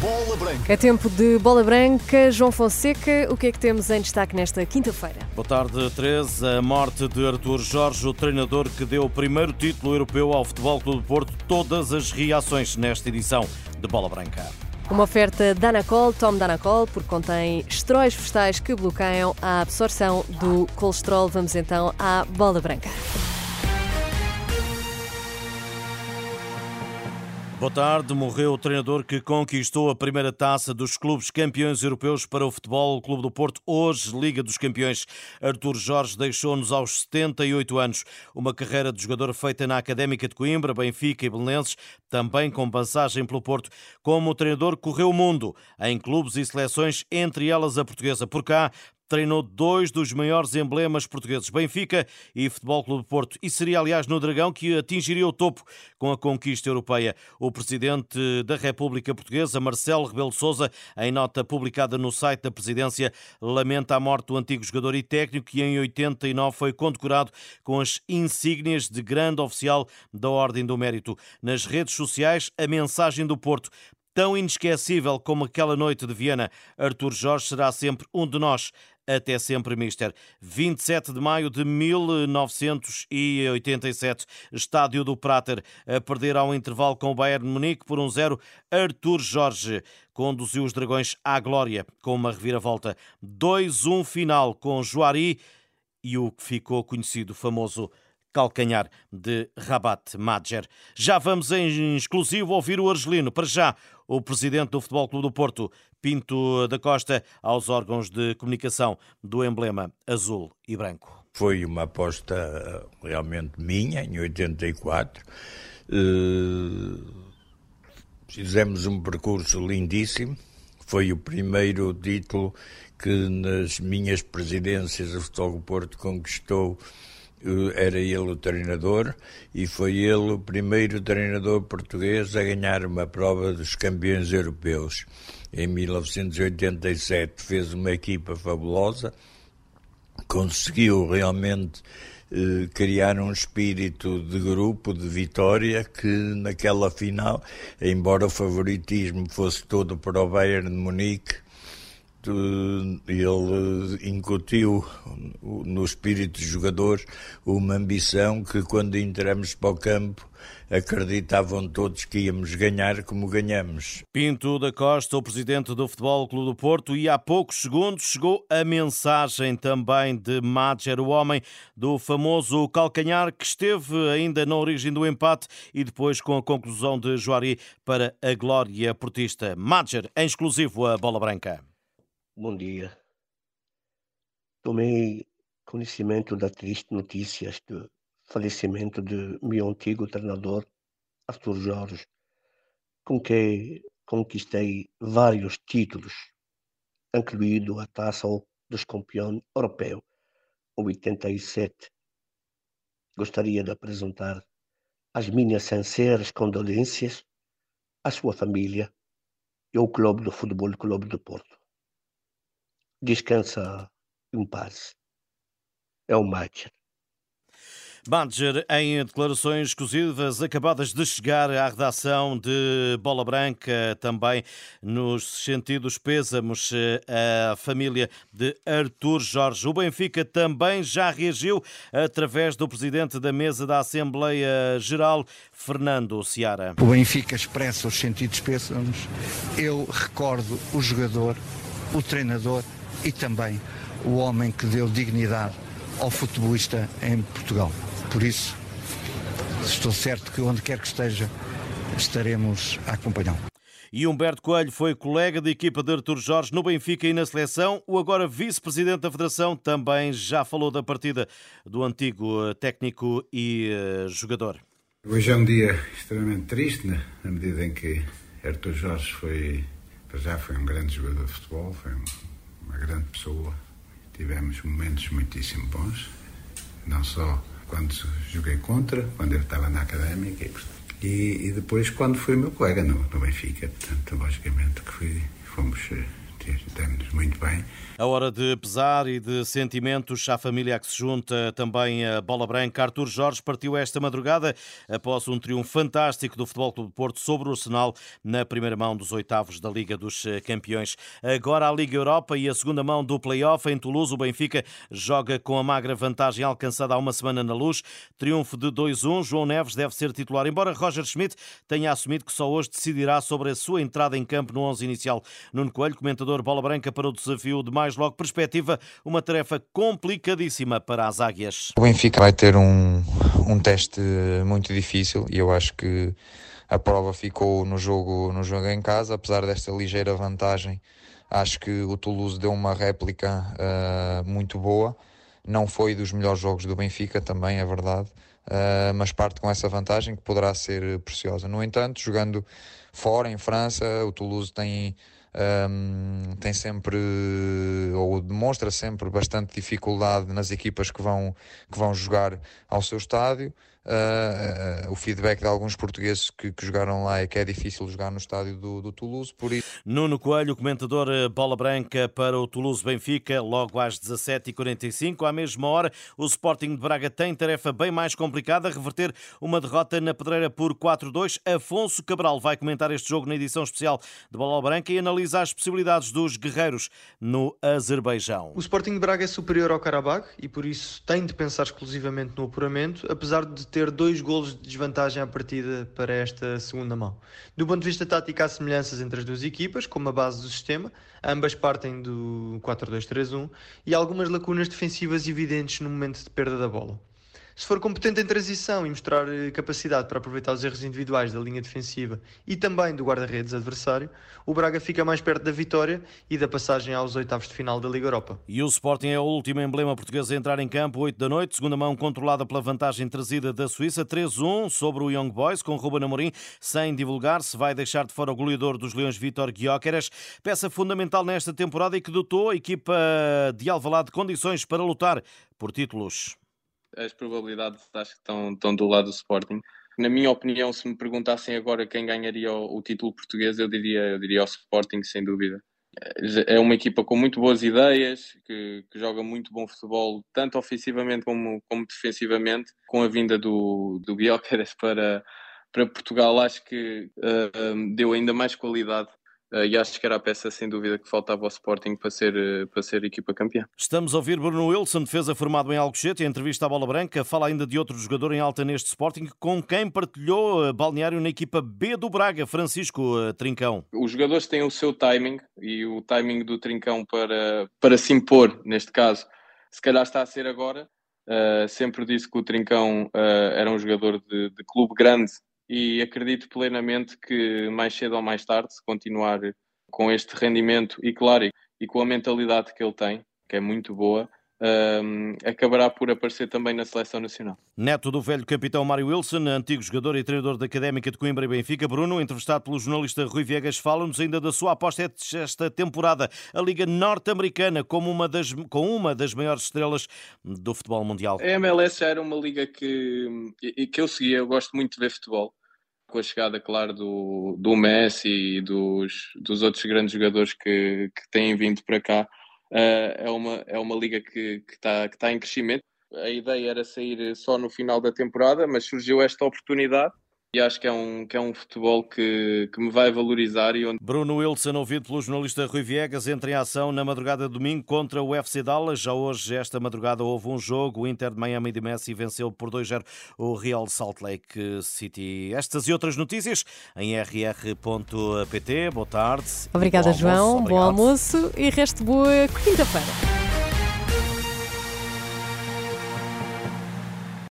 Bola Branca. É tempo de bola branca. João Fonseca, o que é que temos em destaque nesta quinta-feira? Boa tarde, Teresa. A morte de Artur Jorge, o treinador que deu o primeiro título europeu ao Futebol Clube do Porto, todas as reações nesta edição de Bola Branca. Uma oferta Danacol, tome Danacol, porque contém esteróis vegetais que bloqueiam a absorção do colesterol. Vamos então à bola branca. Boa tarde. Morreu o treinador que conquistou a primeira taça dos clubes campeões europeus para o Futebol Clube do Porto, hoje Liga dos Campeões. Artur Jorge deixou-nos aos 78 anos. Uma carreira de jogador feita na Académica de Coimbra, Benfica e Belenenses, também com passagem pelo Porto. Como treinador, correu o mundo em clubes e seleções, entre elas a portuguesa. Por cá, treinou dois dos maiores emblemas portugueses, Benfica e Futebol Clube Porto, e seria, aliás, no Dragão que atingiria o topo com a conquista europeia. O presidente da República Portuguesa, Marcelo Rebelo Sousa, em nota publicada no site da presidência, lamenta a morte do antigo jogador e técnico que em 89 foi condecorado com as insígnias de grande oficial da Ordem do Mérito. Nas redes sociais, a mensagem do Porto Tão inesquecível como aquela noite de Viena, Artur Jorge será sempre um de nós. Até sempre, Mister. 27 de maio de 1987, Estádio do Prater, a perder ao intervalo com o Bayern Munique por um zero, Artur Jorge conduziu os Dragões à glória com uma reviravolta. 2-1 final com Juari e o que ficou conhecido, famoso calcanhar de Rabat Madjer. Já vamos em exclusivo ouvir o argelino. Para já, o presidente do Futebol Clube do Porto, Pinto da Costa, aos órgãos de comunicação do emblema azul e branco. Foi uma aposta eh, realmente minha, em 84. Uh, fizemos um percurso lindíssimo. Foi o primeiro título que nas minhas presidências o Futebol do Porto conquistou eh, era ele o treinador e foi ele o primeiro treinador português a ganhar uma prova dos campeões europeus. Em 1987 fez uma equipa fabulosa, conseguiu realmente eh, criar um espírito de grupo, de vitória, que naquela final, embora o favoritismo fosse todo para o Bayern de Munique, ele incutiu no espírito dos jogadores uma ambição que quando entramos para o campo acreditavam todos que íamos ganhar como ganhamos. Pinto da Costa, o presidente do Futebol Clube do Porto, e há poucos segundos chegou a mensagem também de Madger, o homem do famoso calcanhar que esteve ainda na origem do empate e depois com a conclusão de Juari para a glória portista. Madger, em exclusivo a bola branca. Bom dia. Tomei conhecimento da triste notícia do falecimento de meu antigo treinador, Arthur Jorge, com quem conquistei vários títulos, incluído a taça dos campeões europeu, 87. Gostaria de apresentar as minhas sinceras condolências à sua família e ao Clube do Futebol Clube do Porto descansa em paz. É o Madger. Badger, em declarações exclusivas acabadas de chegar à redação de Bola Branca, também nos sentidos pêsamos à família de Artur Jorge. O Benfica também já reagiu através do presidente da mesa da Assembleia Geral, Fernando Seara. O Benfica expressa os sentidos pêsamos. Eu recordo o jogador, o treinador e também o homem que deu dignidade ao futebolista em Portugal. Por isso, estou certo que onde quer que esteja, estaremos a acompanhá-lo. E Humberto Coelho foi colega de equipa de Artur Jorge no Benfica e na seleção. O agora vice-presidente da Federação também já falou da partida do antigo eh, técnico e uh, jogador. Hoje é um dia extremamente triste, né? na medida em que Artur Jorge foi, já foi um grande jogador de futebol, foi um uma grande pessoa. Tivemos momentos muitíssimo bons, não só quando joguei contra, quando ele estava na académica, e, e depois quando foi meu colega no, no Benfica. Portanto, logicamente que fui, fomos eh, estamos muito bem. A hora de pesar e de sentimentos à família que se junta também a bola branca. Artur Jorge partiu esta madrugada após um triunfo fantástico do Futebol Clube de Porto sobre o Arsenal na primeira mão dos oitavos da Liga dos Campeões. Agora a Liga Europa e a segunda mão do play-off em Toulouse. O Benfica joga com a magra vantagem alcançada há uma semana na luz. Triunfo de 2-1. João Neves deve ser titular, embora Roger Schmidt tenha assumido que só hoje decidirá sobre a sua entrada em campo no 11 inicial. Nuno Coelho, comentador bola branca para o desafio de mais logo perspectiva, uma tarefa complicadíssima para as águias. O Benfica vai ter um, um teste muito difícil e eu acho que a prova ficou no jogo, no jogo em casa, apesar desta ligeira vantagem. Acho que o Toulouse deu uma réplica uh, muito boa. Não foi dos melhores jogos do Benfica, também é verdade, uh, mas parte com essa vantagem que poderá ser preciosa. No entanto, jogando fora, em França, o Toulouse tem um, tem sempre ou demonstra sempre bastante dificuldade nas equipas que vão, que vão jogar ao seu estádio. Uh, uh, o feedback de alguns portugueses que, que, jogaram lá é que é difícil jogar no estádio do, do Toulouse, por isso... Nuno Coelho, comentador eh, bola branca para o Toulouse-Benfica, logo às 17h45. À mesma hora, o Sporting de Braga tem tarefa bem mais complicada, reverter uma derrota na pedreira por 4-2. Afonso Cabral vai comentar este jogo na edição especial de bola branca e analisar as possibilidades dos guerreiros no Azerbaijão. O Sporting de Braga é superior ao Karabakh e por isso tem de pensar exclusivamente no apuramento, apesar de ter dois golos de desvantagem à partida para esta segunda mão. Do ponto de vista tático, há semelhanças entre as duas equipas, como a base do sistema, ambas partem do 4-2-3-1 e algumas lacunas defensivas evidentes no momento de perda da bola. Se for competente em transição e mostrar eh, capacidade para aproveitar os erros individuais da linha defensiva e também do guarda-redes adversário, o Braga fica mais perto da vitória e da passagem aos oitavos de final da Liga Europa. E o Sporting é o último emblema português a entrar em campo, 8 da noite, segunda mão controlada pela vantagem trazida da Suíça, 3-1 sobre o Young Boys, com Ruben Amorim, sem divulgar se vai deixar de fora o goleador dos Leões Vítor Guióqueras, peça fundamental nesta temporada e que dotou a equipa de Alvalade de condições para lutar por títulos as probabilidades acho que estão, estão do lado do Sporting. Na minha opinião, se me perguntassem agora quem ganharia o, o título português, eu diria, eu diria o Sporting, sem dúvida. É uma equipa com muito boas ideias, que, que, joga muito bom futebol, tanto ofensivamente como, como defensivamente. Com a vinda do, do Guilherme para, para Portugal, acho que uh, deu ainda mais qualidade e acho que era a peça sem dúvida que faltava ao Sporting para ser, uh, para ser equipa campeã. Estamos a ouvir Bruno Wilson, defesa formado em Alcochete, em entrevista à Bola Branca, fala ainda de outro jogador em alta neste Sporting, com quem partilhou uh, balneário na equipa B do Braga, Francisco Trincão. Os jogadores têm o seu timing e o timing do Trincão para, para se impor, neste caso, se calhar está a ser agora. sempre disse que o Trincão era um jogador de, de clube grande e acredito plenamente que mais cedo ou mais tarde, se continuar com este rendimento e, claro, e com a mentalidade que ele tem, que é muito boa, um, acabará por aparecer também na seleção nacional. Neto do velho capitão Mário Wilson, antigo jogador e treinador da Académica de Coimbra e Benfica. Bruno, entrevistado pelo jornalista Rui Viegas, fala-nos ainda da sua aposta esta temporada, a Liga Norte-Americana, como uma das, com uma das maiores estrelas do futebol mundial. A MLS já era uma liga que, que eu seguia, eu gosto muito de ver futebol com a chegada, claro, do, do Messi e dos, dos outros grandes jogadores que, que têm vindo para cá, é, uma, é uma liga que está que tá em crescimento. A ideia era sair só no final da temporada, mas surgiu esta oportunidade e acho que é um, que é um futebol que, que me vai valorizar. E onde... Bruno Wilson, ouvido pelo jornalista Rui Viegas, entra em ação na madrugada de domingo contra o FC Dallas. Já hoje, esta madrugada, houve um jogo. O Inter de Miami de Messi venceu por 2-0 o Real Salt Lake City. Estas e outras notícias em rr.pt. Boa tarde. Obrigada, João. Obrigado. Bom almoço e resto boa quinta-feira.